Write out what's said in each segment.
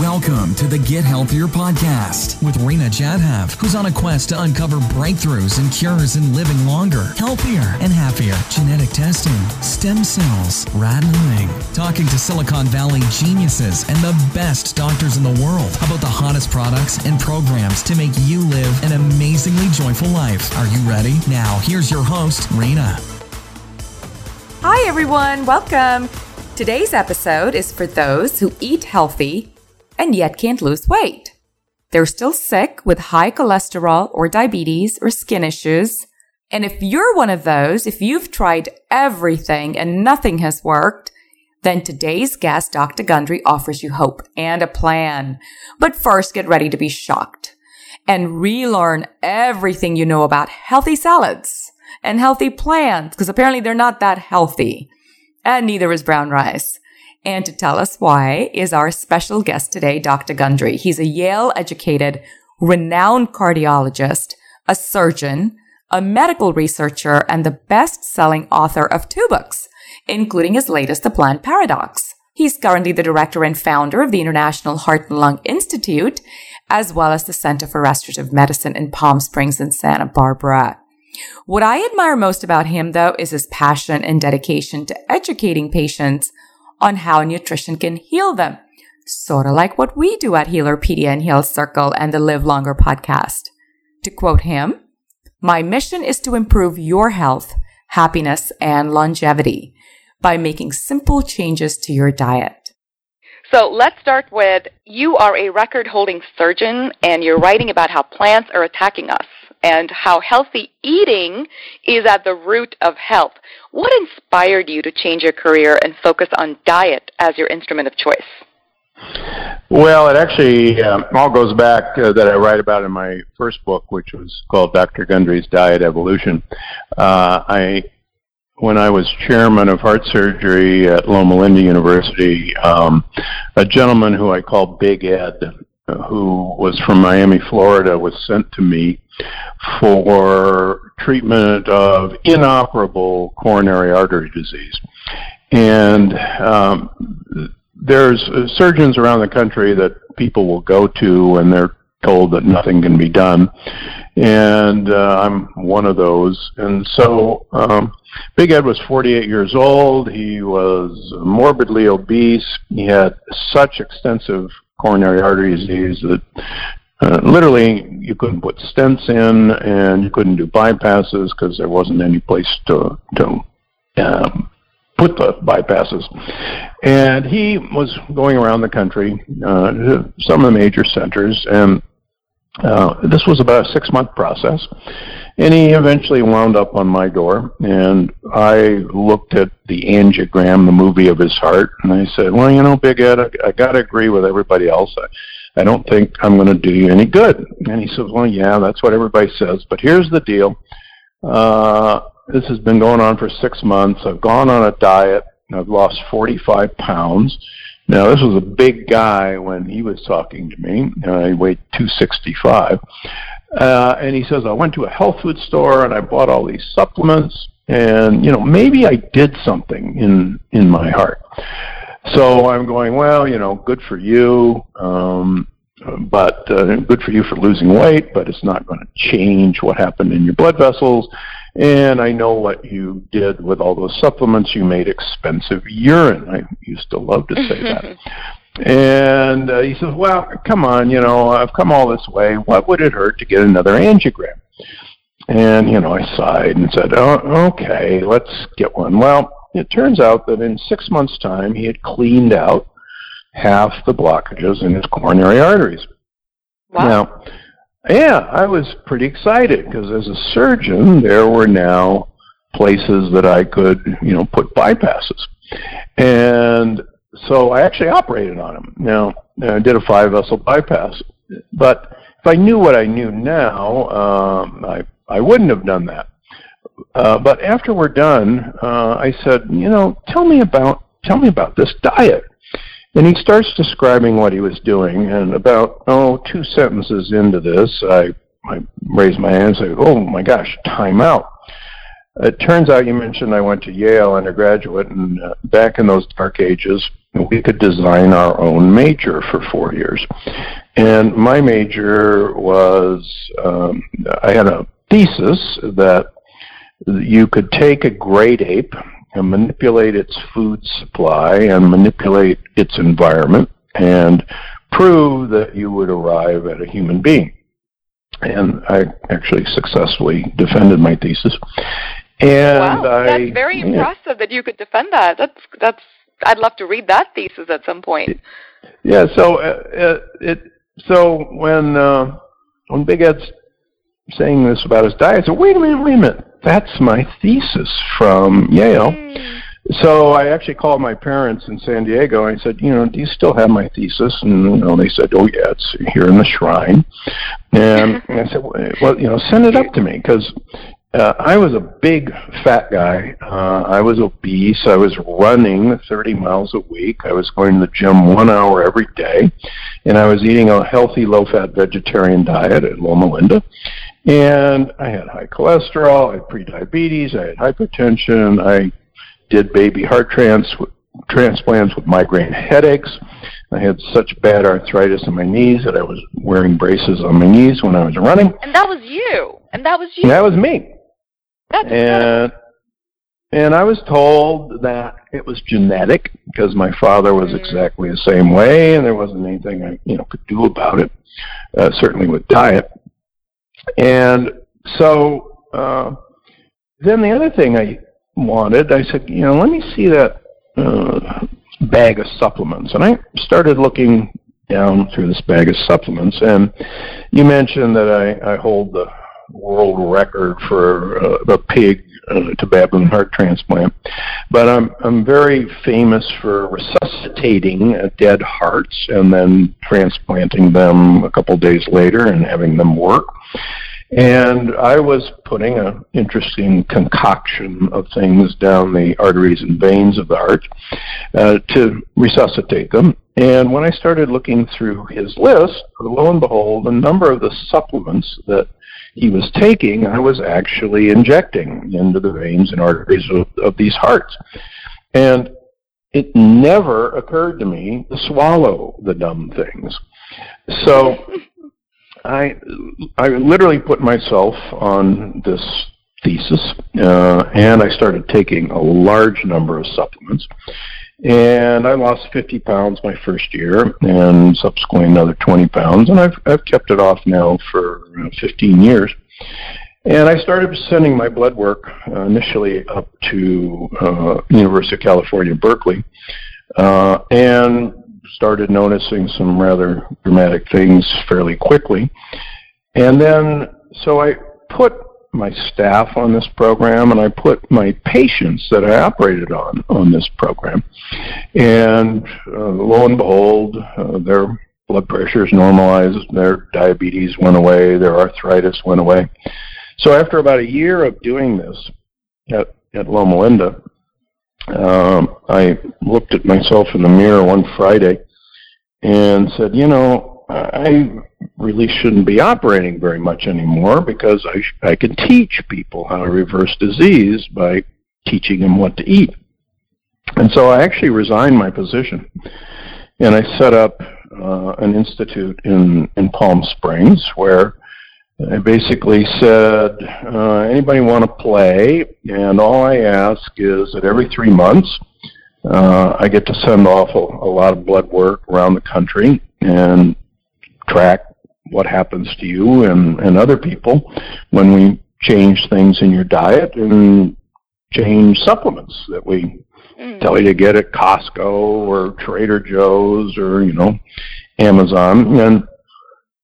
Welcome to the Get Healthier podcast with Reena Jadhav, who's on a quest to uncover breakthroughs and cures in living longer, healthier, and happier. Genetic testing, stem cells, rat milling, talking to Silicon Valley geniuses and the best doctors in the world about the hottest products and programs to make you live an amazingly joyful life. Are you ready? Now, here's your host, Reena. Hi, everyone. Welcome. Today's episode is for those who eat healthy and yet can't lose weight. They're still sick with high cholesterol or diabetes or skin issues. And if you're one of those, if you've tried everything and nothing has worked, then today's guest, Dr. Gundry, offers you hope and a plan. But first, get ready to be shocked and relearn everything you know about healthy salads and healthy plants, because apparently they're not that healthy. And neither is brown rice. And to tell us why is our special guest today, Dr. Gundry. He's a Yale educated, renowned cardiologist, a surgeon, a medical researcher, and the best selling author of two books, including his latest, The Plant Paradox. He's currently the director and founder of the International Heart and Lung Institute, as well as the Center for Restorative Medicine in Palm Springs and Santa Barbara. What I admire most about him, though, is his passion and dedication to educating patients on how nutrition can heal them. Sort of like what we do at Healerpedia and Heal Circle and the Live Longer podcast. To quote him, my mission is to improve your health, happiness, and longevity by making simple changes to your diet. So let's start with you are a record holding surgeon and you're writing about how plants are attacking us and how healthy eating is at the root of health. What inspired you to change your career and focus on diet as your instrument of choice? Well, it actually um, all goes back uh, that I write about in my first book, which was called Dr. Gundry's Diet Evolution. Uh, I, when I was chairman of heart surgery at Loma Linda University, um, a gentleman who I call Big Ed, who was from Miami, Florida, was sent to me for treatment of inoperable coronary artery disease. And um, there's uh, surgeons around the country that people will go to when they're told that nothing can be done. And uh, I'm one of those. And so um, Big Ed was 48 years old. He was morbidly obese. He had such extensive coronary artery disease that uh, literally, you couldn't put stents in, and you couldn't do bypasses because there wasn't any place to to um, put the bypasses. And he was going around the country, uh, to some of the major centers, and uh, this was about a six-month process. And he eventually wound up on my door, and I looked at the angiogram, the movie of his heart, and I said, "Well, you know, Big Ed, I, I got to agree with everybody else. I, I don't think I'm going to do you any good. And he says, Well, yeah, that's what everybody says. But here's the deal. Uh, this has been going on for six months. I've gone on a diet. I've lost 45 pounds. Now, this was a big guy when he was talking to me. Uh, he weighed 265. Uh, and he says, I went to a health food store and I bought all these supplements. And, you know, maybe I did something in, in my heart. So I'm going, well, you know, good for you, um, but uh, good for you for losing weight, but it's not going to change what happened in your blood vessels. And I know what you did with all those supplements. You made expensive urine. I used to love to say that. and uh, he says, well, come on, you know, I've come all this way. What would it hurt to get another angiogram? And, you know, I sighed and said, oh, okay, let's get one. Well, it turns out that in six months' time, he had cleaned out half the blockages in his coronary arteries. Wow. Now, yeah, I was pretty excited because as a surgeon, there were now places that I could, you know, put bypasses. And so I actually operated on him. Now, I did a five vessel bypass. But if I knew what I knew now, um, I, I wouldn't have done that. Uh, but after we're done, uh, I said, you know, tell me about tell me about this diet. And he starts describing what he was doing, and about oh two sentences into this, I I raise my hand and say, oh my gosh, time out. It turns out you mentioned I went to Yale undergraduate, and uh, back in those dark ages, we could design our own major for four years. And my major was, um, I had a thesis that you could take a great ape and manipulate its food supply and manipulate its environment and prove that you would arrive at a human being. And I actually successfully defended my thesis. And wow, I, that's very yeah. impressive that you could defend that. That's that's. I'd love to read that thesis at some point. Yeah. So uh, it. So when uh, when Big Ed's saying this about his diet, I said, "Wait a minute, wait a minute. That's my thesis from Yale." Mm. So I actually called my parents in San Diego and I said, you know, do you still have my thesis? And you know, they said, oh yeah, it's here in the shrine. And, and I said, well, you know, send it up to me because uh, I was a big fat guy. Uh, I was obese. I was running 30 miles a week. I was going to the gym one hour every day, and I was eating a healthy, low-fat vegetarian diet at Loma Linda. And I had high cholesterol. I had prediabetes. I had hypertension. I did baby heart trans- transplants with migraine headaches. I had such bad arthritis in my knees that I was wearing braces on my knees when I was running. And that was you. And that was you. And that was me. That's and and I was told that it was genetic because my father was mm. exactly the same way, and there wasn't anything I you know could do about it. Uh, certainly with diet. And so uh, then the other thing I wanted, I said, you know, let me see that uh, bag of supplements, and I started looking down through this bag of supplements, and you mentioned that I, I hold the world record for uh, a pig uh, to baboon heart transplant. But I'm I'm very famous for resuscitating uh, dead hearts and then transplanting them a couple days later and having them work. And I was putting an interesting concoction of things down the arteries and veins of the heart uh, to resuscitate them. And when I started looking through his list, lo and behold, a number of the supplements that he was taking, I was actually injecting into the veins and arteries of, of these hearts. And it never occurred to me to swallow the dumb things. So I I literally put myself on this thesis, uh, and I started taking a large number of supplements. And I lost 50 pounds my first year, and subsequently another 20 pounds, and I've I've kept it off now for uh, 15 years. And I started sending my blood work uh, initially up to uh, University of California, Berkeley, uh, and started noticing some rather dramatic things fairly quickly. And then, so I put my staff on this program and I put my patients that I operated on on this program. And uh, lo and behold, uh, their blood pressures normalized, their diabetes went away, their arthritis went away. So after about a year of doing this at, at Loma Linda, um, I looked at myself in the mirror one Friday and said, you know, I really shouldn't be operating very much anymore because I, sh- I can teach people how to reverse disease by teaching them what to eat. And so I actually resigned my position and I set up uh, an institute in, in Palm Springs where I basically said, uh, anybody want to play? And all I ask is that every three months, uh, I get to send off a, a lot of blood work around the country and track what happens to you and, and other people when we change things in your diet and change supplements that we mm. tell you to get at Costco or Trader Joe's or, you know, Amazon. And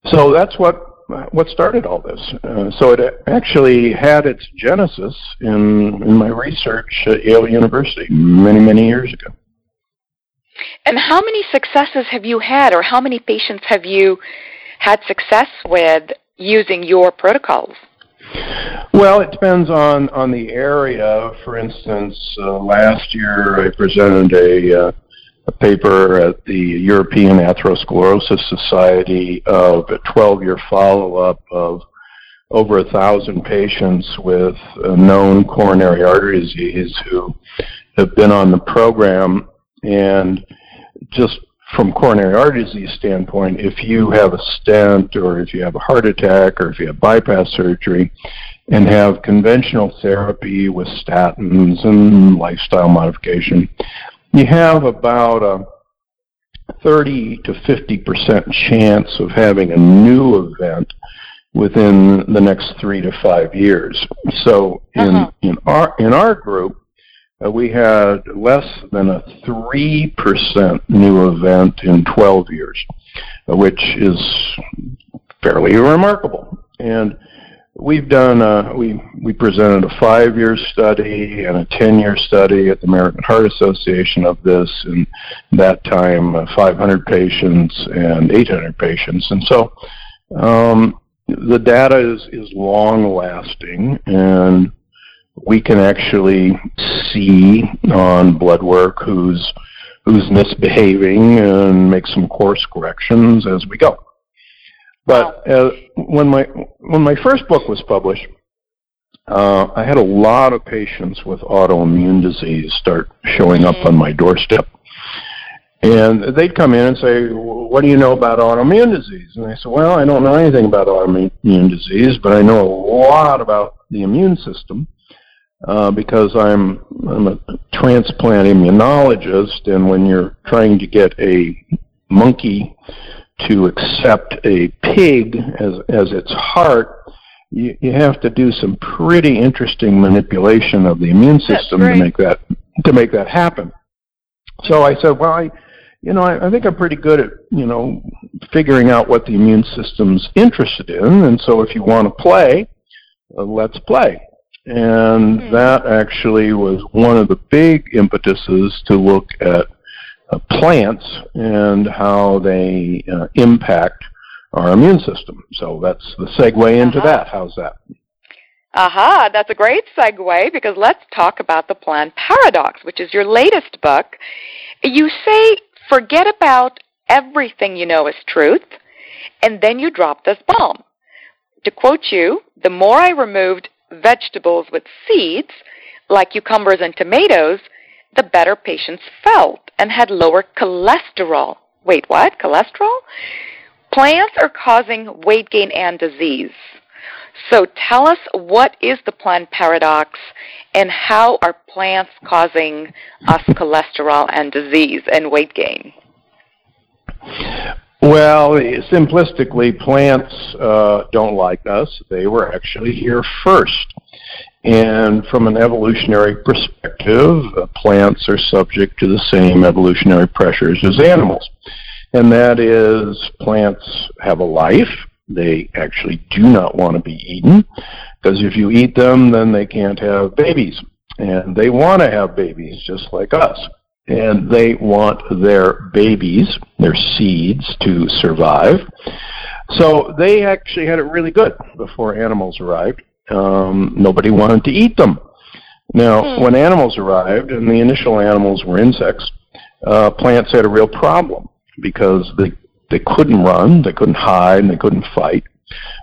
so that's what what started all this. Uh, so it actually had its genesis in, in my research at Yale University many, many years ago. And how many successes have you had, or how many patients have you had success with using your protocols? Well, it depends on, on the area. For instance, uh, last year I presented a uh, a paper at the European Atherosclerosis Society of a 12-year follow-up of over a thousand patients with known coronary artery disease who have been on the program. And just from coronary artery disease standpoint, if you have a stent or if you have a heart attack or if you have bypass surgery and have conventional therapy with statins and lifestyle modification, you have about a 30 to 50 percent chance of having a new event within the next three to five years. So in uh-huh. in our in our group, we had less than a three percent new event in 12 years, uh, which is fairly remarkable. And we've done uh, we we presented a five year study and a ten year study at the American Heart Association of this, and that time uh, 500 patients and 800 patients, and so um, the data is is long lasting and we can actually see on blood work who's who's misbehaving and make some course corrections as we go. But uh, when my when my first book was published, uh, I had a lot of patients with autoimmune disease start showing up on my doorstep, and they'd come in and say, "What do you know about autoimmune disease?" And I said, "Well, I don't know anything about autoimmune disease, but I know a lot about the immune system." Uh, because I'm I'm a transplant immunologist, and when you're trying to get a monkey to accept a pig as as its heart, you, you have to do some pretty interesting manipulation of the immune system to make that to make that happen. So I said, well, I, you know, I, I think I'm pretty good at you know figuring out what the immune system's interested in, and so if you want to play, uh, let's play. And mm-hmm. that actually was one of the big impetuses to look at uh, plants and how they uh, impact our immune system. So that's the segue into uh-huh. that. How's that? Aha, uh-huh. that's a great segue because let's talk about the plant paradox, which is your latest book. You say, forget about everything you know is truth, and then you drop this bomb. To quote you, the more I removed vegetables with seeds, like cucumbers and tomatoes, the better patients felt and had lower cholesterol. Wait, what? Cholesterol? Plants are causing weight gain and disease. So tell us what is the plant paradox and how are plants causing us cholesterol and disease and weight gain? Well, simplistically, plants uh, don't like us. They were actually here first. And from an evolutionary perspective, uh, plants are subject to the same evolutionary pressures as animals. And that is plants have a life. They actually do not want to be eaten because if you eat them, then they can't have babies. And they want to have babies just like us. And they want their babies, their seeds, to survive. So they actually had it really good before animals arrived um, nobody wanted to eat them. Now, mm. when animals arrived, and the initial animals were insects, uh, plants had a real problem because they they couldn't run, they couldn't hide, and they couldn't fight.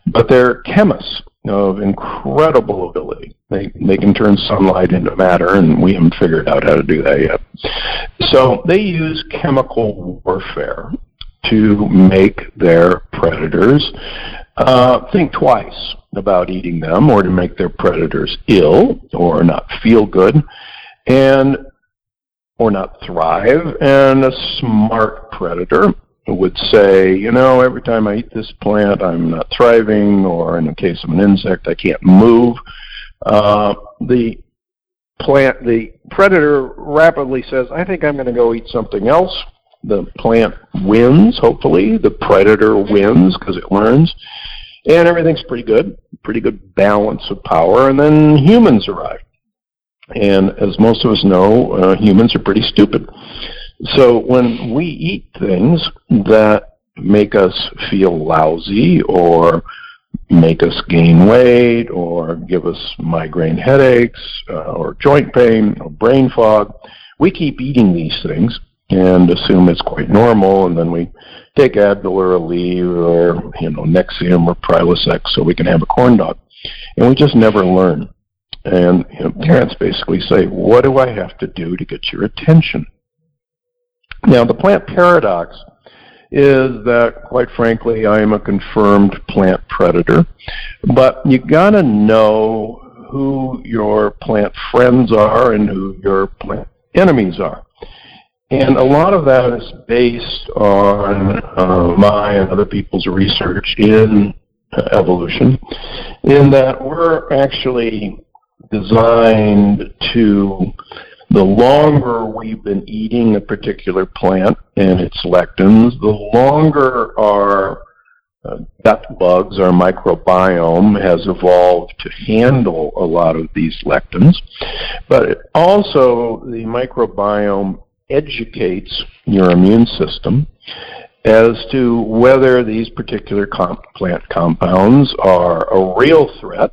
But they're chemists of incredible ability. They they can turn sunlight into matter, and we haven't figured out how to do that yet. So they use chemical warfare to make their predators uh, think twice about eating them or to make their predators ill or not feel good and or not thrive and a smart predator would say you know every time i eat this plant i'm not thriving or in the case of an insect i can't move uh, the plant the predator rapidly says i think i'm going to go eat something else the plant wins hopefully the predator wins because it learns and everything's pretty good, pretty good balance of power. And then humans arrive. And as most of us know, uh, humans are pretty stupid. So when we eat things that make us feel lousy or make us gain weight or give us migraine headaches uh, or joint pain or brain fog, we keep eating these things and assume it's quite normal, and then we take Advil or Aleve or you know Nexium or Prilosec so we can have a corn dog, and we just never learn. And you know, parents basically say, "What do I have to do to get your attention?" Now, the plant paradox is that, quite frankly, I am a confirmed plant predator, but you gotta know who your plant friends are and who your plant enemies are. And a lot of that is based on uh, my and other people's research in evolution, in that we're actually designed to the longer we've been eating a particular plant and its lectins, the longer our uh, gut bugs, our microbiome, has evolved to handle a lot of these lectins. But also, the microbiome educates your immune system as to whether these particular comp- plant compounds are a real threat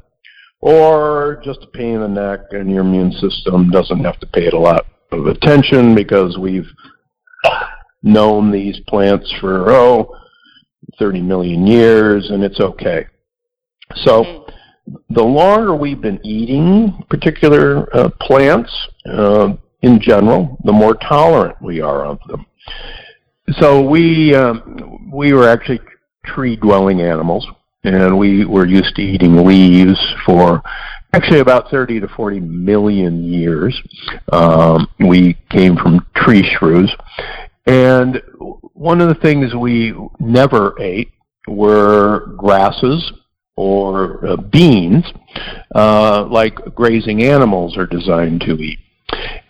or just a pain in the neck and your immune system doesn't have to pay it a lot of attention because we've known these plants for, oh, 30 million years and it's okay. So the longer we've been eating particular uh, plants uh, in general, the more tolerant we are of them. So we, um, we were actually tree-dwelling animals and we were used to eating leaves for actually about 30 to 40 million years. Um, we came from tree shrews. And one of the things we never ate were grasses or uh, beans, uh, like grazing animals are designed to eat.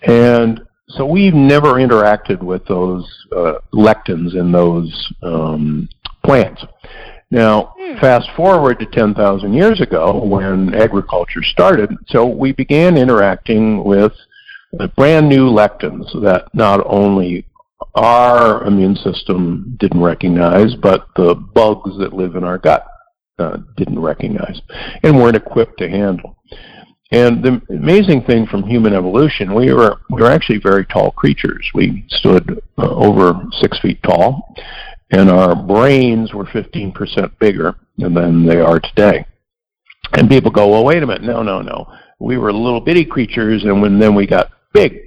And so we've never interacted with those uh, lectins in those um, plants. Now, hmm. fast forward to 10,000 years ago when agriculture started, so we began interacting with brand new lectins that not only our immune system didn't recognize, but the bugs that live in our gut uh, didn't recognize and weren't equipped to handle. And the amazing thing from human evolution, we were we were actually very tall creatures. We stood uh, over six feet tall, and our brains were 15% bigger than they are today. And people go, well, wait a minute, no, no, no. We were little bitty creatures, and when then we got big.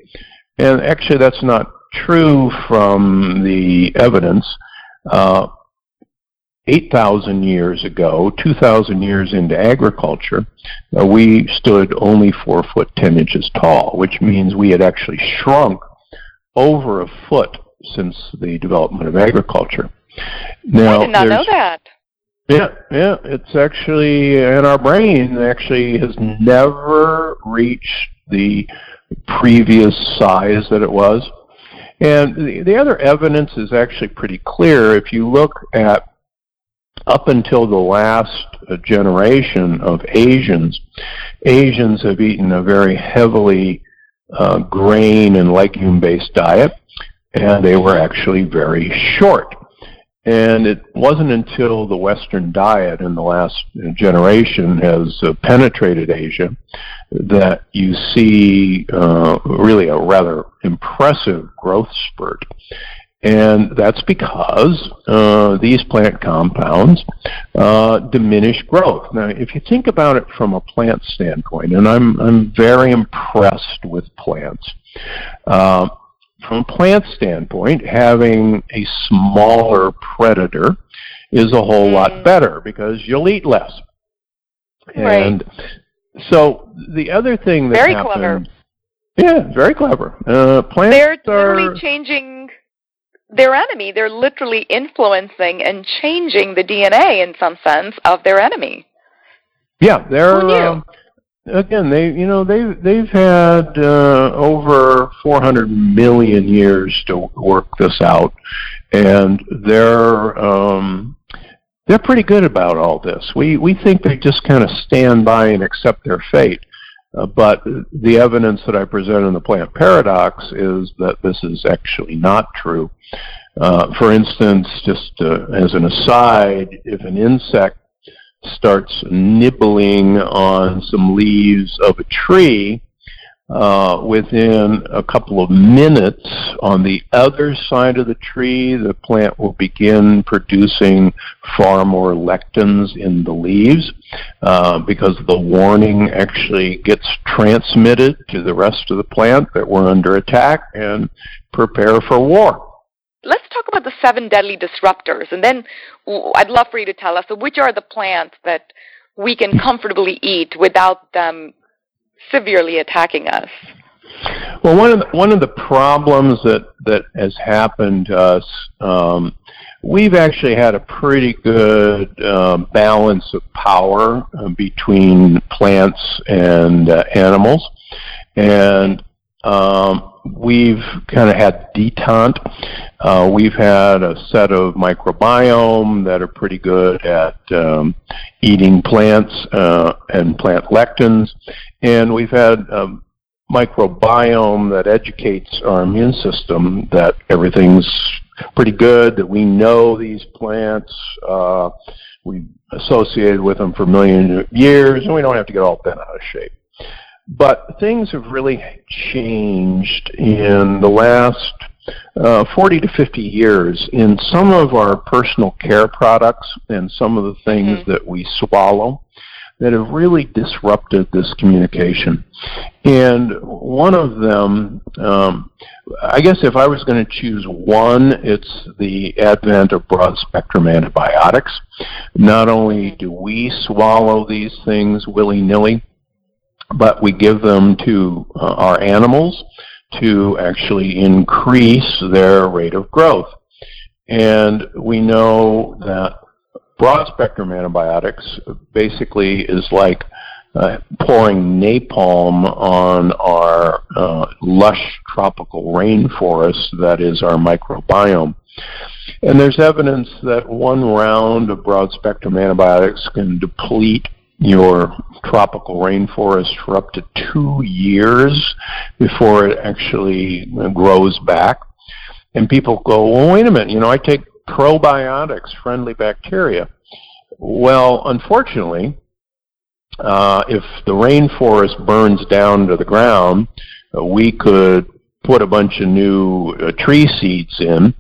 And actually, that's not true from the evidence. Uh, 8,000 years ago, 2,000 years into agriculture, uh, we stood only 4 foot 10 inches tall, which means we had actually shrunk over a foot since the development of agriculture. Now, I did not know that. Yeah, yeah, it's actually in our brain. Actually, has never reached the previous size that it was. And the, the other evidence is actually pretty clear. If you look at up until the last generation of Asians, Asians have eaten a very heavily uh, grain and legume based diet and they were actually very short. And it wasn't until the Western diet in the last generation has uh, penetrated Asia that you see uh, really a rather impressive growth spurt. And that's because uh, these plant compounds uh, diminish growth. Now, if you think about it from a plant standpoint, and I'm, I'm very impressed with plants, uh, from a plant standpoint, having a smaller predator is a whole mm. lot better because you'll eat less. Right. And so the other thing that very happened, clever. Yeah, very clever. Uh, plants They're are, literally changing their enemy. They're literally influencing and changing the DNA in some sense of their enemy. Yeah, they're. Who knew? Um, again, they you know they they've had uh, over 400 million years to work this out, and they're um, they're pretty good about all this. We we think they just kind of stand by and accept their fate. Uh, but the evidence that I present in the plant paradox is that this is actually not true. Uh, for instance, just uh, as an aside, if an insect starts nibbling on some leaves of a tree, uh, within a couple of minutes, on the other side of the tree, the plant will begin producing far more lectins in the leaves uh, because the warning actually gets transmitted to the rest of the plant that we're under attack and prepare for war. Let's talk about the seven deadly disruptors, and then I'd love for you to tell us which are the plants that we can comfortably eat without them severely attacking us. Well, one of the, one of the problems that that has happened to us, um, we've actually had a pretty good uh, balance of power uh, between plants and uh, animals, and um, we've kind of had detente. Uh, we've had a set of microbiome that are pretty good at um, eating plants uh, and plant lectins, and we've had um, microbiome that educates our immune system that everything's pretty good, that we know these plants, uh, we associated with them for millions of years, and we don't have to get all bent out of shape. But things have really changed in the last uh, 40 to 50 years in some of our personal care products and some of the things mm-hmm. that we swallow that have really disrupted this communication. And one of them, um, I guess if I was going to choose one, it's the advent of broad spectrum antibiotics. Not only do we swallow these things willy nilly, but we give them to uh, our animals to actually increase their rate of growth. And we know that broad spectrum antibiotics basically is like uh, pouring napalm on our uh, lush tropical rainforest that is our microbiome. And there's evidence that one round of broad spectrum antibiotics can deplete your tropical rainforest for up to two years before it actually grows back. And people go, well, wait a minute, you know, I take probiotics, friendly bacteria. Well, unfortunately, uh, if the rainforest burns down to the ground, uh, we could put a bunch of new uh, tree seeds in,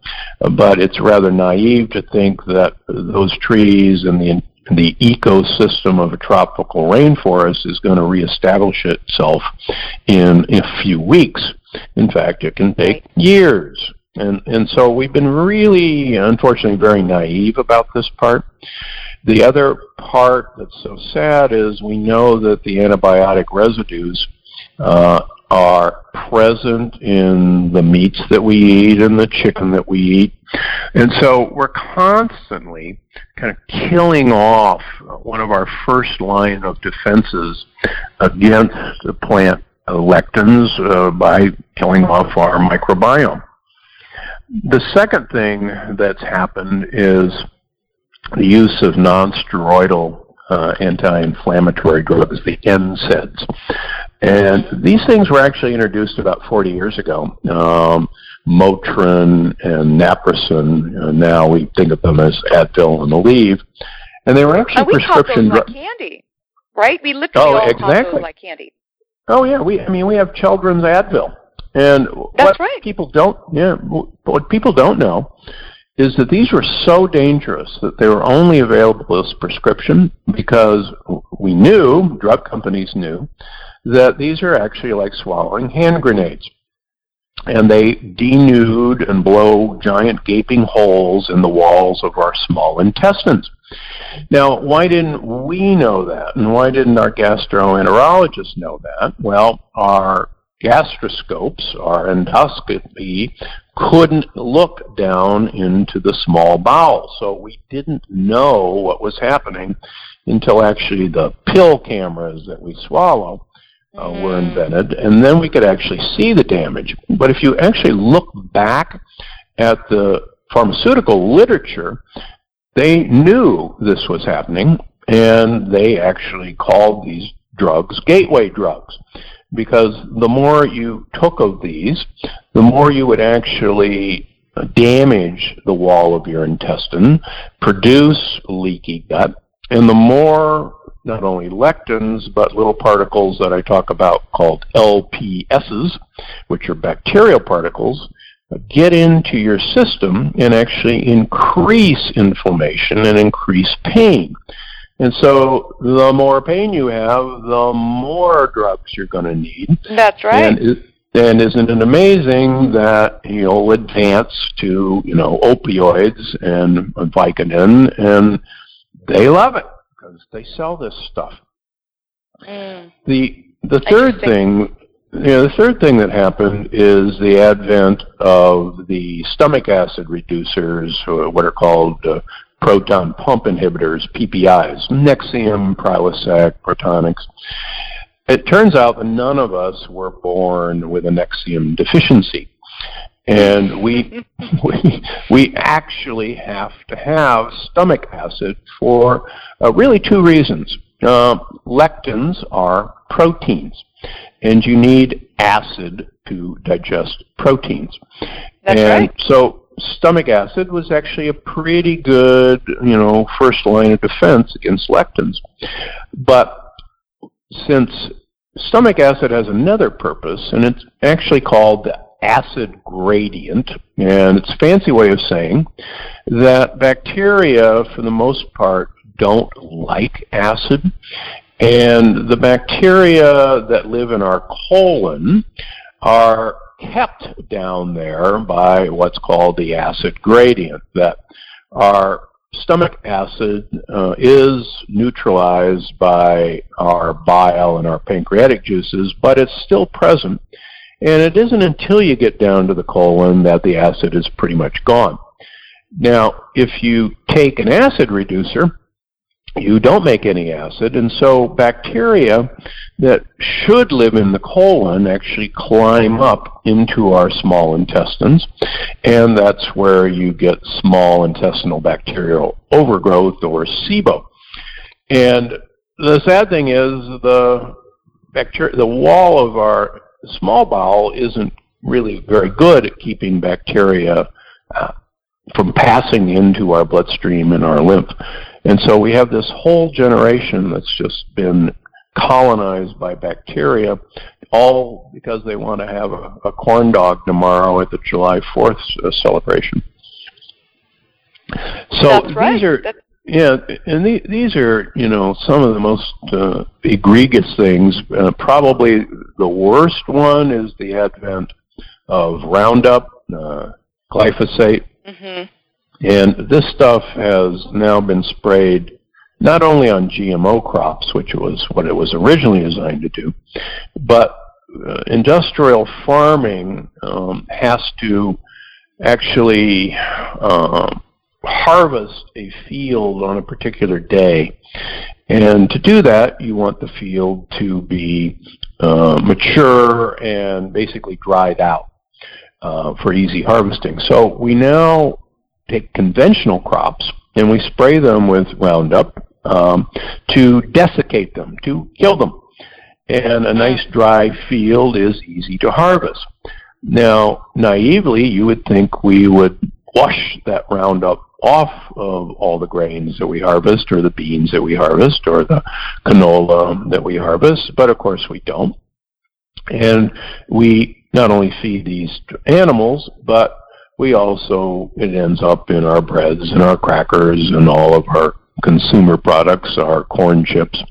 but it's rather naive to think that those trees and the the ecosystem of a tropical rainforest is going to reestablish itself in a few weeks. In fact, it can take years. And, and so we've been really, unfortunately, very naive about this part. The other part that's so sad is we know that the antibiotic residues uh, are present in the meats that we eat and the chicken that we eat. And so we're constantly kind of killing off one of our first line of defenses against the plant lectins uh, by killing off our microbiome. The second thing that's happened is the use of non-steroidal uh, anti-inflammatory drugs, the NSAIDs. And these things were actually introduced about 40 years ago. Um, Motrin and Naprosyn, uh, now we think of them as Advil and Aleve. And they were actually and we prescription drugs. like candy, right? We literally oh, all exactly. like candy. Oh yeah, we I mean we have children's Advil. And That's what right. people don't yeah, what people don't know is that these were so dangerous that they were only available as prescription because we knew, drug companies knew, that these are actually like swallowing hand grenades. And they denude and blow giant gaping holes in the walls of our small intestines. Now, why didn't we know that? And why didn't our gastroenterologists know that? Well, our gastroscopes, our endoscopy, couldn't look down into the small bowel. So we didn't know what was happening until actually the pill cameras that we swallow uh, were invented, and then we could actually see the damage. But if you actually look back at the pharmaceutical literature, they knew this was happening, and they actually called these drugs gateway drugs because the more you took of these, the more you would actually damage the wall of your intestine, produce leaky gut, and the more not only lectins, but little particles that I talk about called LPSs, which are bacterial particles, get into your system and actually increase inflammation and increase pain. And so the more pain you have, the more drugs you're going to need. That's right. And, And isn't it amazing that you'll advance to, you know, opioids and Vicodin, and they love it because they sell this stuff. Mm. The the third thing, you know, the third thing that happened is the advent of the stomach acid reducers, what are called uh, proton pump inhibitors, PPIs, Nexium, Prilosec, Protonix. It turns out that none of us were born with a Nexium deficiency. And we, we, we actually have to have stomach acid for uh, really two reasons. Uh, lectins are proteins, and you need acid to digest proteins. That's and right. so stomach acid was actually a pretty good, you know, first line of defense against lectins. But since stomach acid has another purpose, and it's actually called the acid gradient, and it's a fancy way of saying that bacteria, for the most part, don't like acid, and the bacteria that live in our colon are kept down there by what's called the acid gradient, that our stomach acid uh, is neutralized by our bile and our pancreatic juices, but it's still present. And it isn't until you get down to the colon that the acid is pretty much gone. Now, if you take an acid reducer, you don't make any acid, and so bacteria that should live in the colon actually climb up into our small intestines, and that's where you get small intestinal bacterial overgrowth or SIBO. And the sad thing is the bacteria, the wall of our small bowel isn't really very good at keeping bacteria uh, from passing into our bloodstream and our lymph. And so we have this whole generation that's just been colonized by bacteria, all because they want to have a, a corn dog tomorrow at the July 4th uh, celebration. So That's right. these are That's- yeah, and the, these are you know some of the most uh, egregious things. Uh, probably the worst one is the advent of Roundup, uh, glyphosate, hmm and this stuff has now been sprayed not only on GMO crops, which was what it was originally designed to do, but uh, industrial farming um, has to actually uh, harvest a field on a particular day. And to do that, you want the field to be uh, mature and basically dried out uh, for easy harvesting. So we now take conventional crops and we spray them with Roundup um, to desiccate them, to kill them. And a nice dry field is easy to harvest. Now, naively, you would think we would wash that Roundup off of all the grains that we harvest, or the beans that we harvest, or the canola that we harvest, but of course we don't. And we not only feed these animals, but we also, it ends up in our breads and our crackers and all of our consumer products, our corn chips.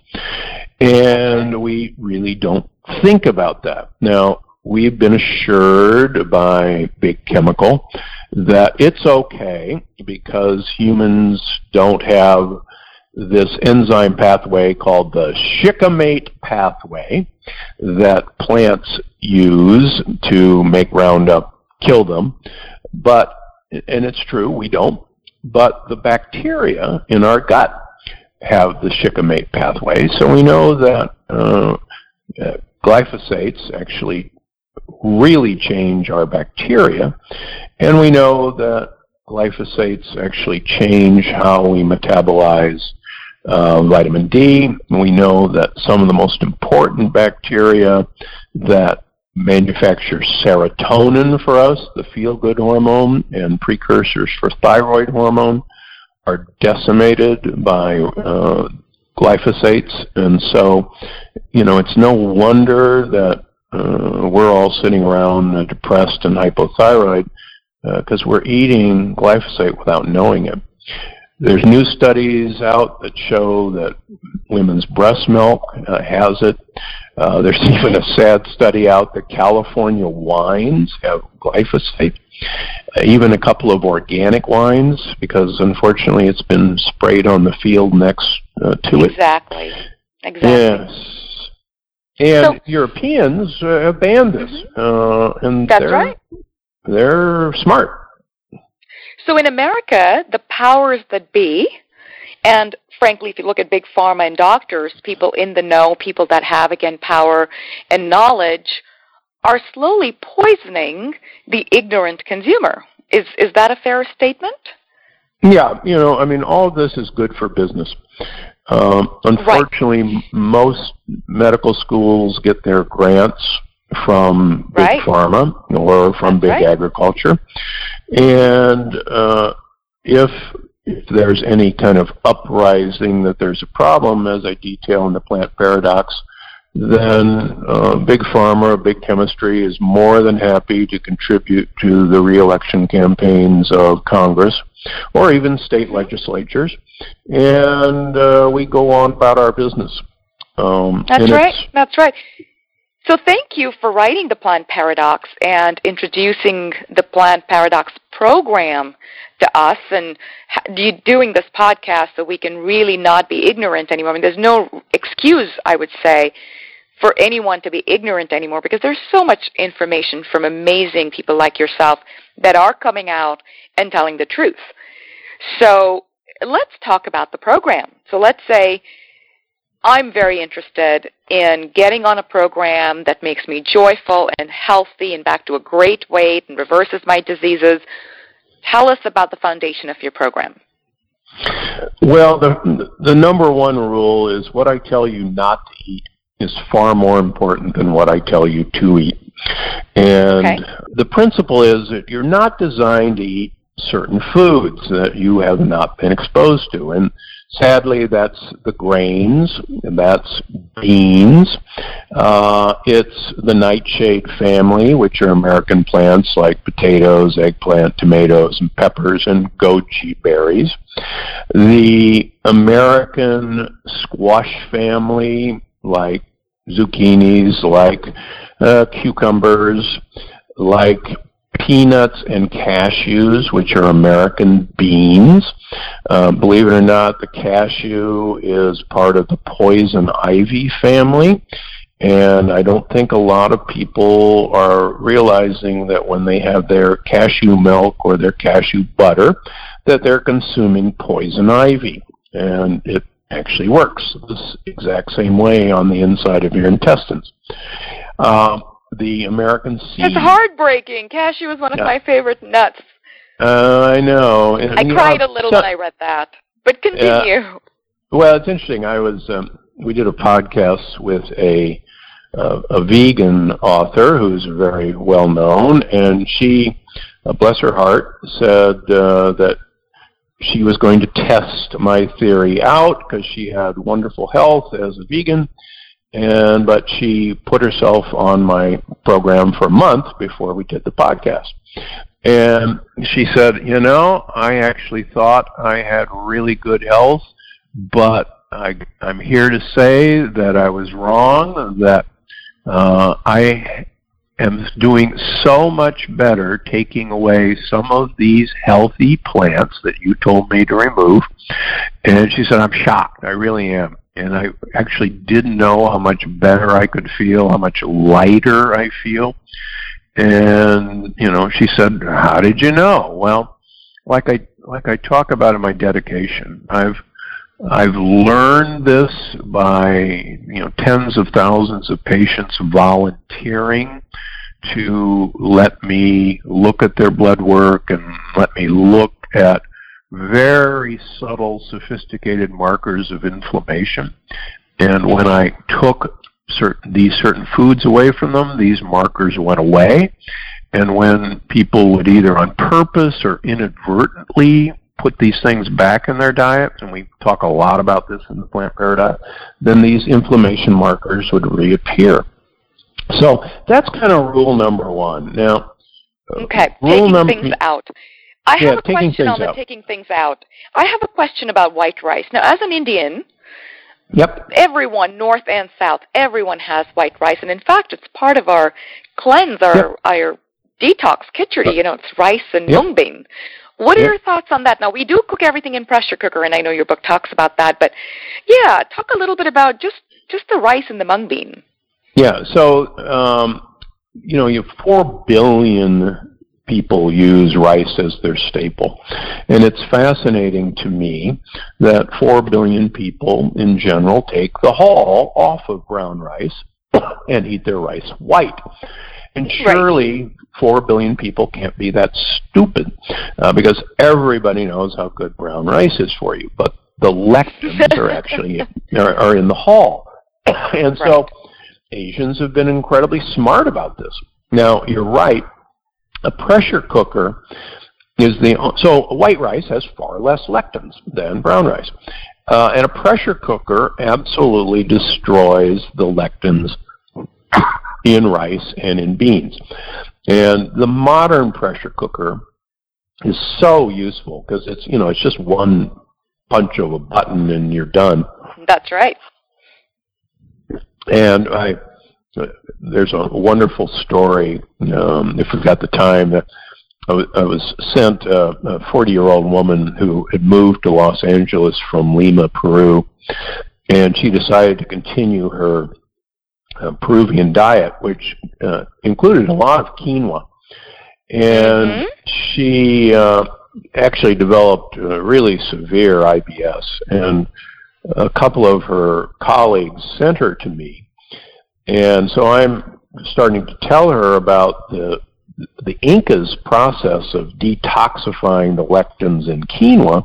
And we really don't think about that. Now, we've been assured by Big Chemical that it's okay because humans don't have this enzyme pathway called the shikimate pathway that plants use to make Roundup kill them. But, and it's true, we don't, but the bacteria in our gut have the shikimate pathway. So we know that uh, uh, glyphosates actually really change our bacteria. And we know that glyphosates actually change how we metabolize uh, vitamin D. We know that some of the most important bacteria that manufacture serotonin for us, the feel-good hormone, and precursors for thyroid hormone, are decimated by uh, glyphosates. And so, you know, it's no wonder that uh, we're all sitting around uh, depressed and hypothyroid because we're eating glyphosate without knowing it. There's new studies out that show that women's breast milk uh, has it. Uh, there's even a sad study out that California wines have glyphosate. Uh, even a couple of organic wines, because unfortunately it's been sprayed on the field next uh, to it. Exactly. Exactly. Yes. And so, Europeans uh, have banned this, mm-hmm. uh, and That's they're, right. They're smart. So in America, the powers that be, and frankly, if you look at big pharma and doctors, people in the know, people that have, again, power and knowledge, are slowly poisoning the ignorant consumer. Is, is that a fair statement? Yeah, you know, I mean, all of this is good for business. Um, unfortunately, right. most medical schools get their grants from big right. pharma or from big right. agriculture, and uh, if if there's any kind of uprising that there's a problem, as I detail in the plant paradox, then uh, big pharma, big chemistry is more than happy to contribute to the reelection campaigns of Congress or even state legislatures, and uh, we go on about our business. Um, That's right. That's right. So thank you for writing the Plant Paradox and introducing the Plant Paradox program to us and you doing this podcast so we can really not be ignorant anymore. I mean, there's no excuse, I would say, for anyone to be ignorant anymore because there's so much information from amazing people like yourself that are coming out and telling the truth. So let's talk about the program. So let's say I'm very interested in getting on a program that makes me joyful and healthy and back to a great weight and reverses my diseases. Tell us about the foundation of your program. Well, the the number one rule is what I tell you not to eat is far more important than what I tell you to eat. And okay. the principle is that you're not designed to eat certain foods that you have not been exposed to. And sadly, that's the grains, that's beans, uh, it's the nightshade family, which are American plants like potatoes, eggplant, tomatoes, and peppers, and goji berries. The American squash family, like zucchinis, like uh, cucumbers, like peanuts and cashews, which are American beans. Uh, believe it or not, the cashew is part of the poison ivy family. And I don't think a lot of people are realizing that when they have their cashew milk or their cashew butter, that they're consuming poison ivy. And it actually works this exact same way on the inside of your intestines. Uh, the American seed. It's heartbreaking. Cashew is one of Yeah. my favorite nuts. Uh, I know. And, I you know, cried a little when I read that. But continue. Well, it's interesting. I was um, we did a podcast with a uh, a vegan author who's very well known, and she, uh, bless her heart, said uh, that she was going to test my theory out because she had wonderful health as a vegan, and but she put herself on my program for a month before we did the podcast. And she said, you know, I actually thought I had really good health, but I, I'm here to say that I was wrong, that uh, I am doing so much better taking away some of these healthy plants that you told me to remove. And she said, I'm shocked. I really am. And I actually didn't know how much better I could feel, how much lighter I feel. And, you know, she said, how did you know? Well, like I, like I talk about in my dedication, I've, I've learned this by, you know, tens of thousands of patients volunteering to let me look at their blood work and let me look at very subtle, sophisticated markers of inflammation. And when I took certain, these certain foods away from them, these markers went away. And when people would either on purpose or inadvertently put these things back in their diet, and we talk a lot about this in the plant paradox, then these inflammation markers would reappear. So that's kind of rule number one. Now, uh, Okay, rule taking number things out. I Yeah, have a question on the out. taking things out. I have a question about white rice. Now, as an Indian, Yep. Everyone, north and south, everyone has white rice, and in fact, it's part of our cleanse, our Yep. our detox khichdi. You know, it's rice and Yep. mung bean. What are Yep. your thoughts on that? Now, we do cook everything in pressure cooker, and I know your book talks about that. But yeah, talk a little bit about just just the rice and the mung bean. Yeah. So, um, you know, you have four billion people use rice as their staple, and it's fascinating to me that four billion people in general take the hull off of brown rice and eat their rice white. And Right. surely four billion people can't be that stupid, uh, because everybody knows how good brown rice is for you, but the lectins are actually are, are in the hull. and so Asians have been incredibly smart about this. Now, you're right. A pressure cooker is the so white rice has far less lectins than brown rice, uh, and a pressure cooker absolutely destroys the lectins in rice and in beans. And the modern pressure cooker is so useful because it's you know it's just one punch of a button and you're done. That's right. And I, there's a wonderful story. Um, if we've got the time, that I was, sent a, a 40-year-old woman who had moved to Los Angeles from Lima, Peru, and she decided to continue her uh, Peruvian diet, which uh, included a lot of quinoa. And Mhm. she uh, actually developed uh, really severe IBS, and a couple of her colleagues sent her to me. And so I'm starting to tell her about the the Inca's process of detoxifying the lectins in quinoa,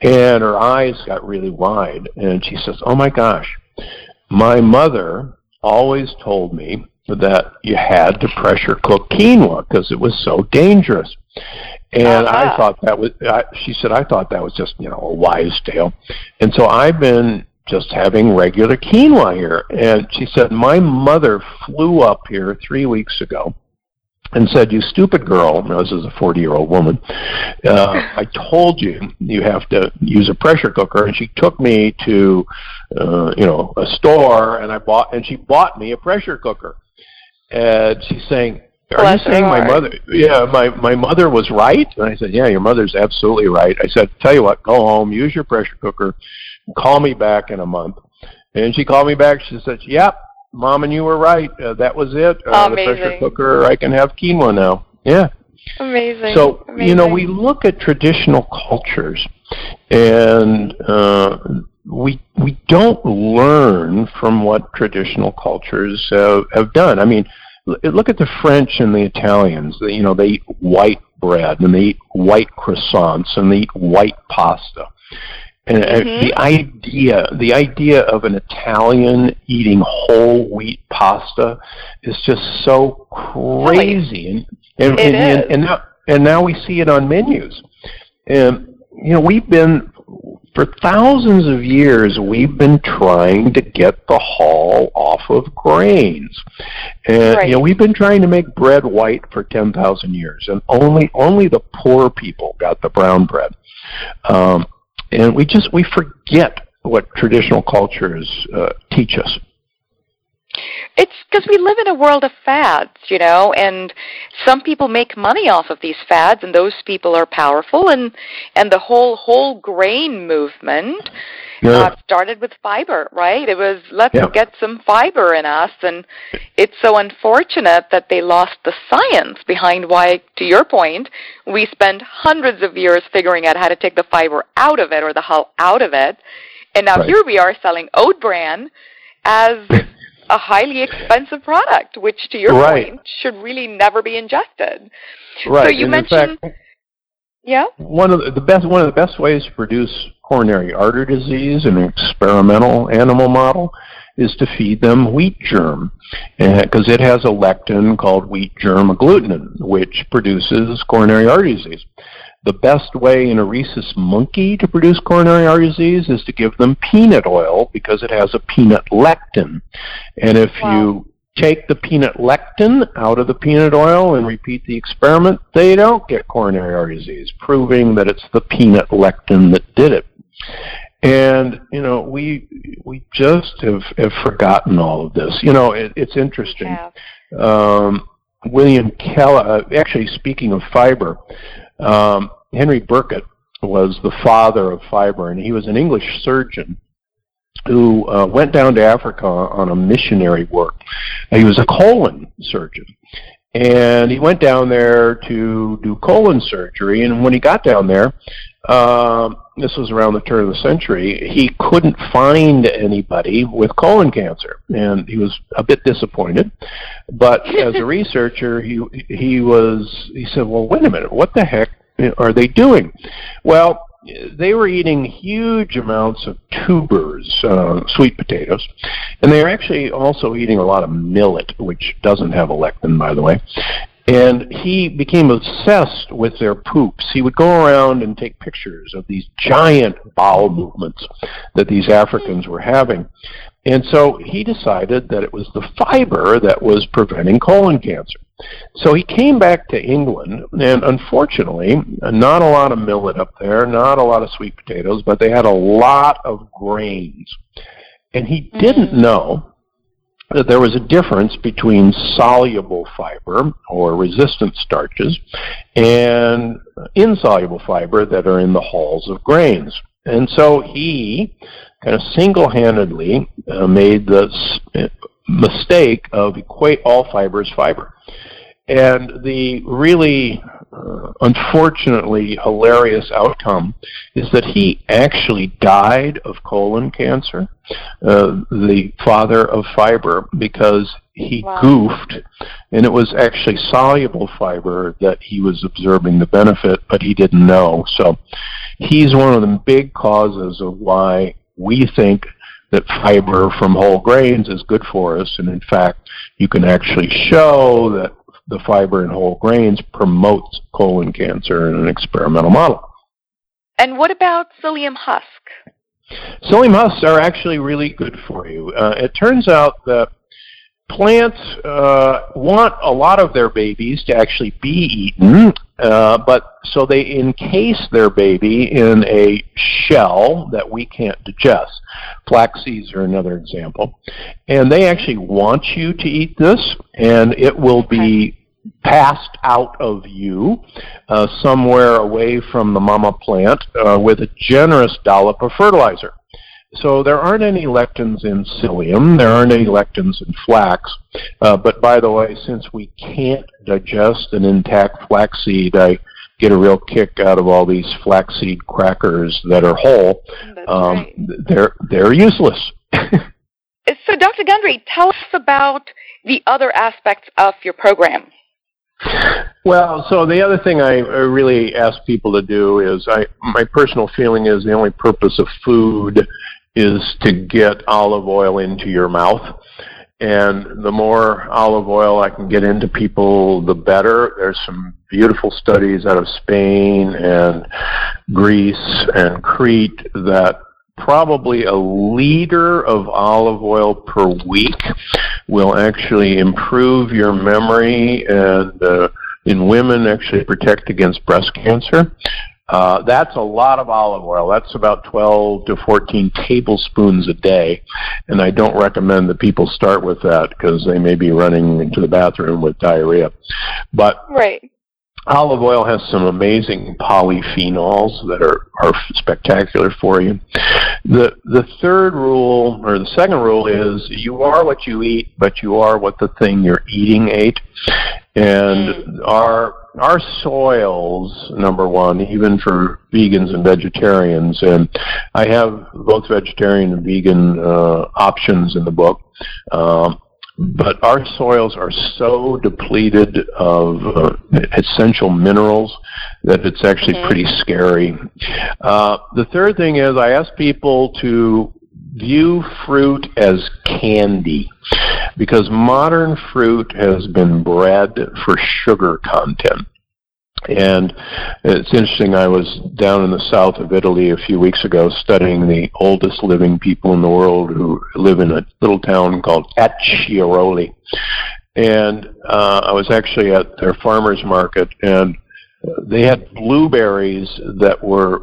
and her eyes got really wide, and she says, "Oh my gosh, my mother always told me that you had to pressure cook quinoa because it was so dangerous." And I Uh-huh. thought that was, I, she said, I thought that was just, you know, a wise tale. And so I've been just having regular quinoa here. And she said, my mother flew up here three weeks ago and said, you stupid girl, now this is a 40-year-old woman, uh, I told you you have to use a pressure cooker. And she took me to, uh, you know, a store and I bought, and she bought me a pressure cooker. And she's saying, are Bless you saying my heart. mother? Yeah, my my mother was right. And I said, yeah, your mother's absolutely right. I said, tell you what, go home, use your pressure cooker, call me back in a month. And she called me back. She said, yep, mom and you were right. Uh, that was it. Uh, the pressure Amazing. cooker. I can have quinoa now. Yeah. Amazing. So you know, we look at traditional cultures, and uh, we we don't learn from what traditional cultures uh, have done. I mean, l- look at the French and the Italians. They, you know, they eat white bread and they eat white croissants and they eat white pasta. And uh, Mhm. the idea, the idea of an Italian eating whole wheat pasta is just so crazy. And and, and, and, and now and now we see it on menus. And you know, we've been for thousands of years we've been trying to get the hull off of grains. And Right. you know, we've been trying to make bread white for 10,000 years and only only the poor people got the brown bread. Um, and we just we forget what traditional cultures uh, teach us. It's because we live in a world of fads, you know, and some people make money off of these fads, and those people are powerful. And and the whole whole grain movement uh, started with fiber, right? It was let's Yeah. get some fiber in us, and it's so unfortunate that they lost the science behind why, to your point, we spend hundreds of years figuring out how to take the fiber out of it or the hull out of it, and now Right. here we are selling oat bran as a highly expensive product, which, to your Right. point, should really never be ingested. right. So you and mentioned, fact, yeah, one of the, the best one of the best ways to produce coronary artery disease in an experimental animal model is to feed them wheat germ eh, because it has a lectin called wheat germ agglutinin which produces coronary artery disease the best way in a rhesus monkey to produce coronary artery disease is to give them peanut oil because it has a peanut lectin and if Wow. you take the peanut lectin out of the peanut oil and repeat the experiment, they don't get coronary artery disease, proving that it's the peanut lectin that did it. And you know, we we just have, have forgotten all of this. You know, it, it's interesting. Um, William Keller, uh, actually speaking of fiber, um, Henry Burkitt was the father of fiber, and he was an English surgeon who uh, went down to Africa on a missionary work. he was a colon surgeon. And he went down there to do colon surgery, and when he got down there, uh, this was around the turn of the century, he couldn't find anybody with colon cancer, and he was a bit disappointed. But as a researcher, he he was he said, "Well, wait a minute, what the heck are they doing?" Well, they were eating huge amounts of tubers, uh, sweet potatoes, and they were actually also eating a lot of millet, which doesn't have a lectin, by the way. And he became obsessed with their poops. He would go around and take pictures of these giant bowel movements that these Africans were having. And so he decided that it was the fiber that was preventing colon cancer. So he came back to England, and unfortunately, not a lot of millet up there, not a lot of sweet potatoes, but they had a lot of grains. And he didn't mm. know that there was a difference between soluble fiber or resistant starches and insoluble fiber that are in the hulls of grains. And so he kind of single-handedly uh, made the mistake of equate all fiber fibers fiber. And the really uh, unfortunately hilarious outcome is that he actually died of colon cancer, uh, the father of fiber, because he wow. goofed, and it was actually soluble fiber that he was observing the benefit, but he didn't know. So he's one of the big causes of why we think that fiber from whole grains is good for us, and in fact, you can actually show that the fiber in whole grains promotes colon cancer in an experimental model. And what about psyllium husk? Psyllium husks are actually really good for you. Uh, it turns out that plants uh, want a lot of their babies to actually be eaten, uh, but so they encase their baby in a shell that we can't digest. Flax seeds are another example. And they actually want you to eat this, and it will be passed out of you uh, somewhere away from the mama plant uh, with a generous dollop of fertilizer. So there aren't any lectins in psyllium. There aren't any lectins in flax. Uh, but by the way, since we can't digest an intact flaxseed, I get a real kick out of all these flaxseed crackers that are whole. Um, right. They're they're useless. so, Dr. Gundry, tell us about the other aspects of your program. Well, so the other thing I really ask people to do is I my personal feeling is the only purpose of food is to get olive oil into your mouth. And the more olive oil I can get into people, the better. There's some beautiful studies out of Spain and Greece and Crete that probably a liter of olive oil per week will actually improve your memory and uh, in women actually protect against breast cancer. Uh, that's a lot of olive oil. That's about 12 to 14 tablespoons a day. And I don't recommend that people start with that because they may be running into the bathroom with diarrhea. But right. Olive oil has some amazing polyphenols that are, are spectacular for you. The the third rule or the second rule is you are what you eat, but you are what the thing you're eating ate. And mm. our our soils, number one, even for vegans and vegetarians, and I have both vegetarian and vegan uh, options in the book. Um, but our soils are so depleted of uh, essential minerals that it's actually mm-hmm. pretty scary. Uh, the third thing is I ask people to view fruit as candy because modern fruit has been bred for sugar content. And it's interesting, I was down in the south of Italy a few weeks ago studying the oldest living people in the world who live in a little town called Acciaroli. And uh, I was actually at their farmer's market, and they had blueberries that were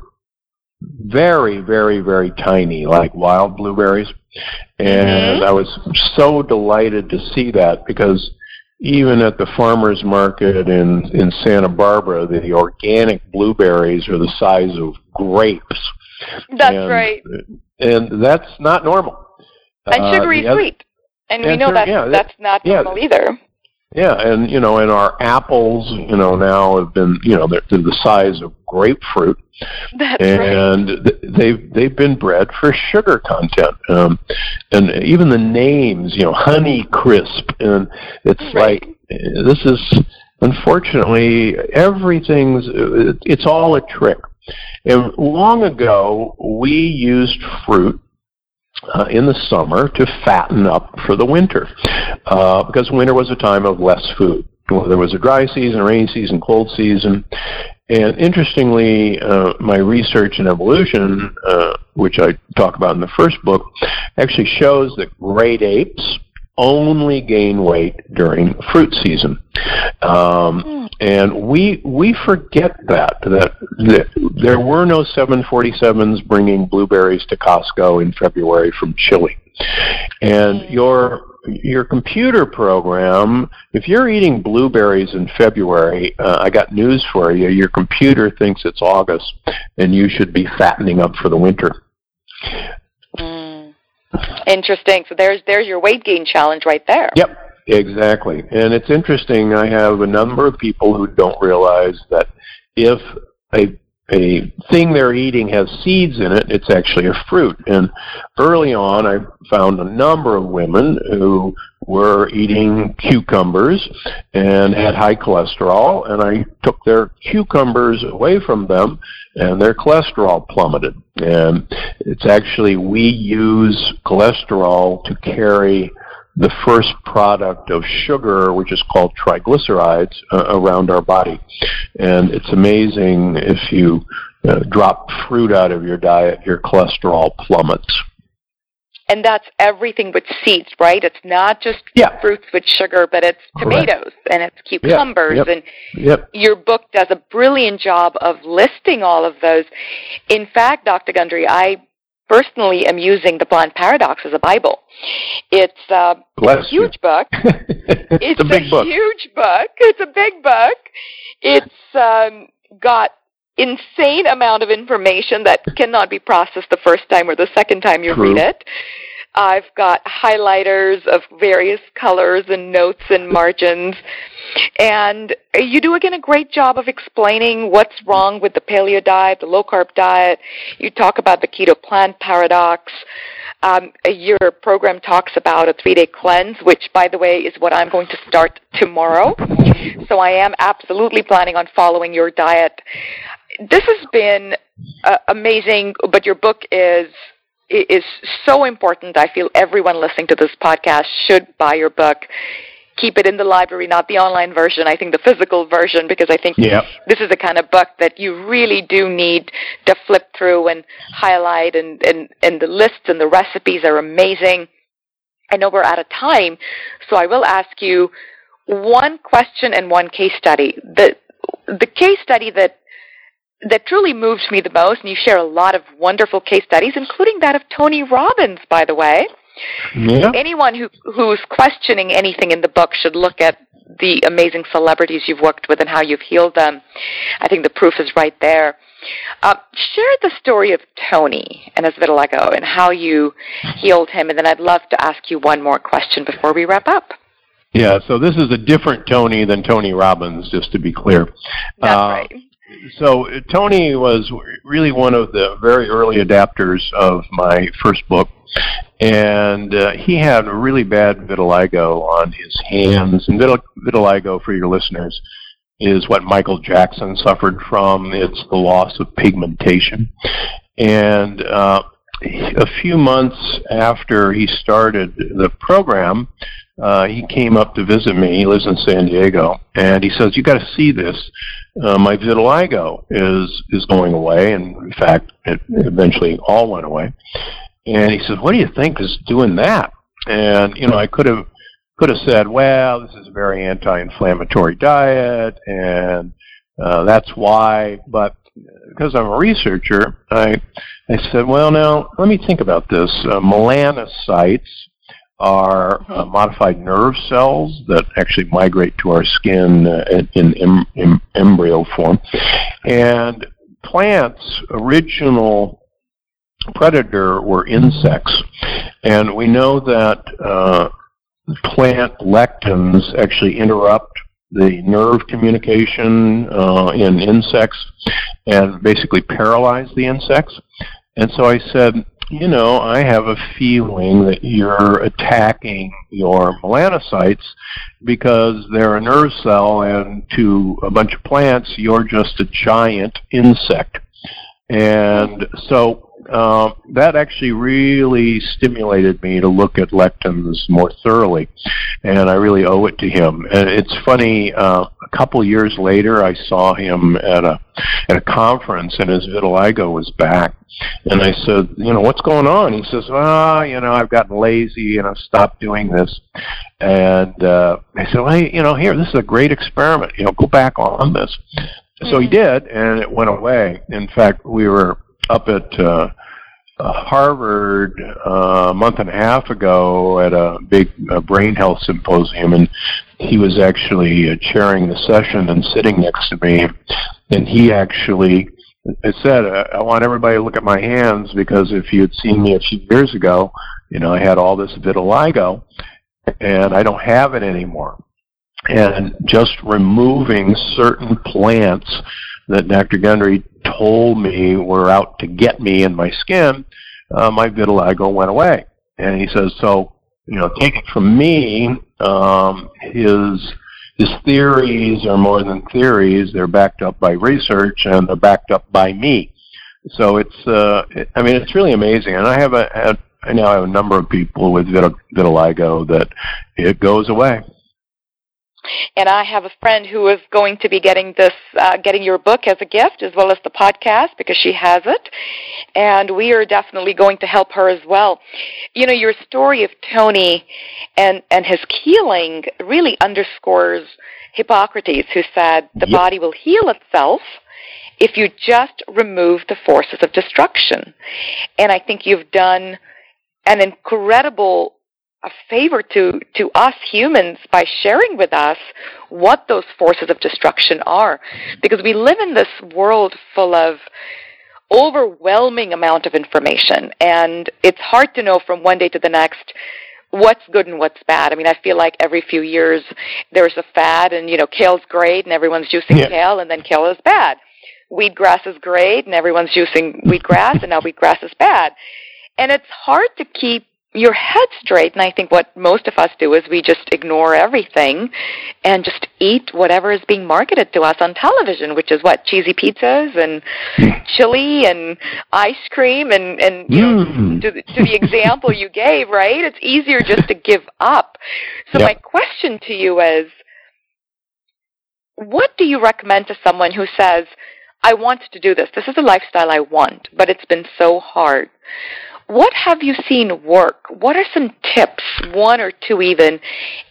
very, very, very tiny, like wild blueberries. And Mhm. I was so delighted to see that because even at the farmers market in in Santa Barbara, the organic blueberries are the size of grapes. That's And- right. And that's not normal. And Uh, sugary oth- sweet. And we know that's, yeah, that- that's not yeah. normal either. Yeah, and you know, and our apples, you know, now have been, you know, they're, they're the size of grapefruit, That's right. and th- they've they've been bred for sugar content, um, and even the names, you know, Honey Crisp, and it's Right. like uh, this is unfortunately everything's it's all a trick. And long ago, we used fruit uh, in the summer to fatten up for the winter, uh, because winter was a time of less food. Well, there was a dry season, rainy season, cold season, and interestingly, uh, my research in evolution, uh, which I talk about in the first book, actually shows that great apes only gain weight during fruit season. Um, and we we forget that, that that there were no 747s bringing blueberries to Costco in February from Chile. And your your computer program, if you're eating blueberries in February, uh, I got news for you. Your computer thinks it's August, and you should be fattening up for the winter. Mm. Interesting. So there's there's your weight gain challenge right there. Yep, exactly. And it's interesting. I have a number of people who don't realize that if a a thing they're eating has seeds in it, it's actually a fruit. And early on, I found a number of women who were eating cucumbers and had high cholesterol, and I took their cucumbers away from them, and their cholesterol plummeted. And it's actually, we use cholesterol to carry the first product of sugar, which is called triglycerides, uh, around our body. And it's amazing if you uh, drop fruit out of your diet, your cholesterol plummets. And that's everything with seeds, right? It's not just Yeah. fruits with sugar, but it's Correct. tomatoes and it's cucumbers yep. and Yep. your book does a brilliant job of listing all of those. In fact, Dr. Gundry, I personally am using the Plant Paradox as a Bible. It's uh, Bless a huge book. it's, It's a big book. huge book. It's a big book. It's um, got insane amount of information that cannot be processed the first time or the second time you True. read it. I've got highlighters of various colors and notes and margins. And you do again a great job of explaining what's wrong with the paleo diet, the low carb diet. You talk about the keto plant paradox. Um, your program talks about a three day cleanse, which, by the way, is what I'm going to start tomorrow. So I am absolutely planning on following your diet. This has been uh, amazing, but your book is is so important. I feel everyone listening to this podcast should buy your book. Keep it in the library, not the online version. I think the physical version, because I think Yep. this is the kind of book that you really do need to flip through and highlight, and, and, and the lists and the recipes are amazing. I know we're out of time, so I will ask you one question and one case study. The, the case study that that truly moved me the most, and you share a lot of wonderful case studies, including that of Tony Robbins, by the way. Yeah. Anyone who who's questioning anything in the book should look at the amazing celebrities you've worked with and how you've healed them. I think the proof is right there. Uh, share the story of Tony and his vitiligo and how you healed him, and then I'd love to ask you one more question before we wrap up. Yeah, so this is a different Tony than Tony Robbins, just to be clear. That's Uh, right. So Tony was really one of the very early adapters of my first book, and uh, he had really bad vitiligo on his hands. And vitiligo, for your listeners, is what Michael Jackson suffered from. It's the loss of pigmentation, and uh, a few months after he started the program, uh, he came up to visit me. He lives in San Diego, and he says, "You got to see this. Uh, my vitiligo is is going away, and in fact, it eventually all went away." And he says, "What do you think is doing that?" And you know, I could have could have said, "Well, this is a very anti-inflammatory diet, and uh, that's why." But because I'm a researcher, I I said, well, now let me think about this. Uh, melanocytes are uh, modified nerve cells that actually migrate to our skin uh, in, in embryo form, and plants' original predator were insects, and we know that uh, plant lectins actually interrupt the nerve communication uh, in insects and basically paralyze the insects. And so I said, you know, I have a feeling that you're attacking your melanocytes because they're a nerve cell, and to a bunch of plants, you're just a giant insect. And so uh, that actually really stimulated me to look at lectins more thoroughly, and I really owe it to him. And it's funny, uh, a couple years later, I saw him at a at a conference, and his vitiligo was back. And I said, you know, what's going on? He says, ah, oh, you know, I've gotten lazy and I've stopped doing this. And uh, I said, well, you know, here, this is a great experiment. You know, go back on this. So he mm-hmm. did, and it went away. In fact, we were up at uh, uh, Harvard uh, a month and a half ago at a big uh, brain health symposium, and he was actually uh, chairing the session and sitting next to me, and he actually I said, I want everybody to look at my hands because if you had seen me a few years ago, you know, I had all this vitiligo, and I don't have it anymore. And just removing certain plants that Dr. Gundry told me were out to get me in my skin, uh, my vitiligo went away. And he says, so, you know, take it from me, um, his his theories are more than theories; they're backed up by research and they're backed up by me. So it's, uh, I mean, it's really amazing. And I have a, had, I now have a number of people with vitiligo that it goes away. And I have a friend who is going to be getting this, uh, getting your book as a gift, as well as the podcast, because she has it. And we are definitely going to help her as well. You know, your story of Tony and and his healing really underscores Hippocrates, who said the yep. body will heal itself if you just remove the forces of destruction. And I think you've done an incredible a favor to, to us humans by sharing with us what those forces of destruction are. Because we live in this world full of overwhelming amount of information and it's hard to know from one day to the next what's good and what's bad. I mean, I feel like every few years there's a fad and, you know, kale's great and everyone's juicing yeah. kale and then kale is bad. Wheatgrass is great and everyone's juicing wheatgrass and now wheatgrass is bad. And it's hard to keep your head straight. And I think what most of us do is we just ignore everything and just eat whatever is being marketed to us on television, which is what cheesy pizzas and chili and ice cream and and you mm. know to the, to the example you gave, right? It's easier just to give up. So yep. my question to you is, what do you recommend to someone who says? I want to do this. This is the lifestyle I want, but it's been so hard. What have you seen work? What are some tips, one or two even,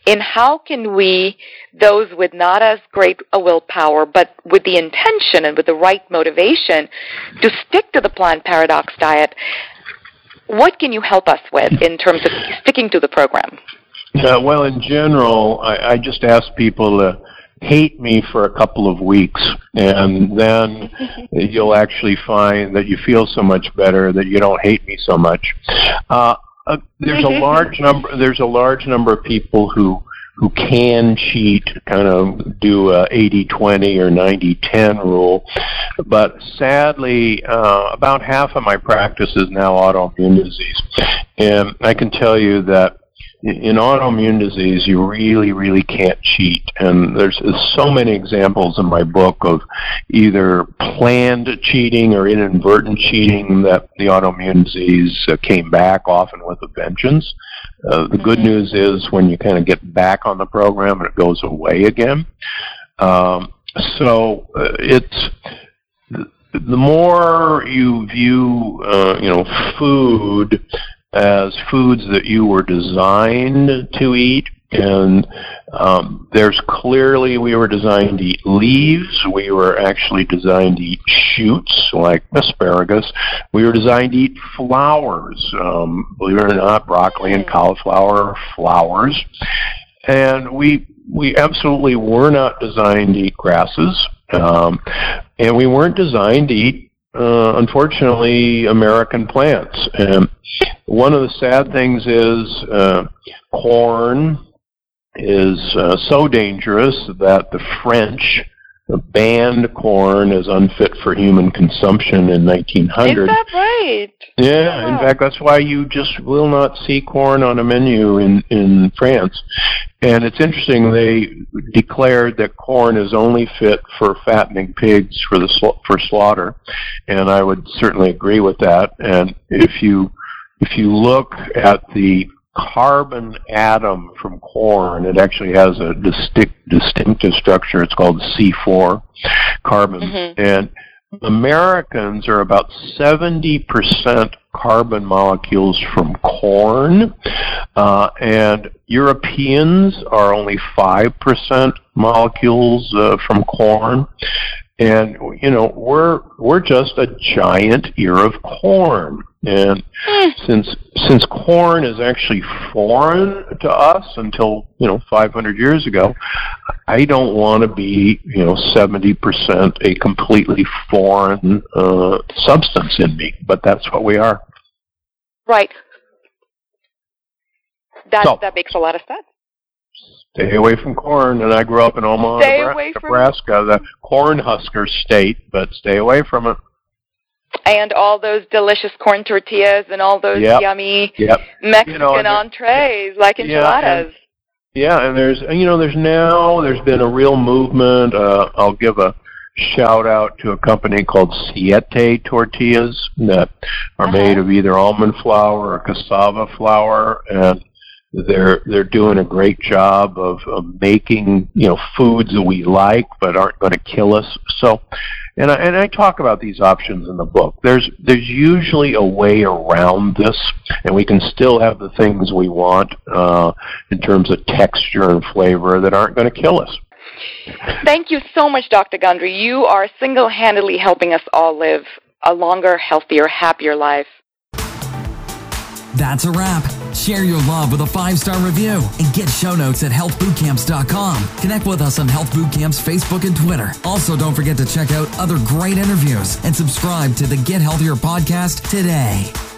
in how can we, those with not as great a willpower, but with the intention and with the right motivation to stick to the plant paradox diet, what can you help us with in terms of sticking to the program? Uh, well, in general, I, I just ask people to hate me for a couple of weeks and then you'll actually find that you feel so much better that you don't hate me so much. Uh, uh, there's a large number there's a large number of people who who can cheat kind of do a 80-20 or 90-10 rule but sadly uh, about half of my practice is now autoimmune disease. And i can tell you that in autoimmune disease, you really, really can't cheat. And there's, so many examples in my book of either planned cheating or inadvertent cheating that the autoimmune disease uh, came back often with a vengeance. Uh, the good news is when you kind of get back on the program it goes away again. Um, so uh, it's the more you view, uh, you know, food as foods that you were designed to eat and um, there's clearly we were designed to eat leaves. We were actually designed to eat shoots like asparagus. We were designed to eat flowers. Um, believe it or not, broccoli and cauliflower are flowers. And we we absolutely were not designed to eat grasses, um, and we weren't designed to eat uh, unfortunately, American plants. And one of the sad things is uh, corn is uh, so dangerous that the French banned corn as unfit for human consumption in 1900. Is that right? Yeah, in fact, that's why you just will not see corn on a menu in in France. And it's interesting they declared that corn is only fit for fattening pigs for the for slaughter, and I would certainly agree with that. And if you if you look at the carbon atom from corn. It actually has a distinct, distinctive structure. It's called C4 carbon. Mm-hmm. And Americans are about 70% carbon molecules from corn, uh, and Europeans are only 5% molecules uh, from corn. And you know, we're we're just a giant ear of corn. And hmm. since since corn is actually foreign to us until you know 500 years ago, I don't want to be you know 70 percent a completely foreign uh, substance in me. But that's what we are. Right. That so, that makes a lot of sense. Stay away from corn. And I grew up in Omaha, Nebraska, Nebraska, the corn husker state, but stay away from it and all those delicious corn tortillas and all those yep. yummy yep. Mexican you know, entrees like enchiladas. Yeah, and, yeah, and there's you know there's now there's been a real movement. Uh, I'll give a shout out to a company called Siete Tortillas that are uh-huh. made of either almond flour or cassava flour, and they're they're doing a great job of, of making you know foods that we like but aren't going to kill us. So and I, and I talk about these options in the book. There's there's usually a way around this, and we can still have the things we want uh, in terms of texture and flavor that aren't going to kill us. Thank you so much, Dr. Gundry. You are single-handedly helping us all live a longer, healthier, happier life. That's a wrap. Share your love with a five star review and get show notes at healthbootcamps.com. Connect with us on Health Bootcamp's Facebook and Twitter. Also, don't forget to check out other great interviews and subscribe to the Get Healthier podcast today.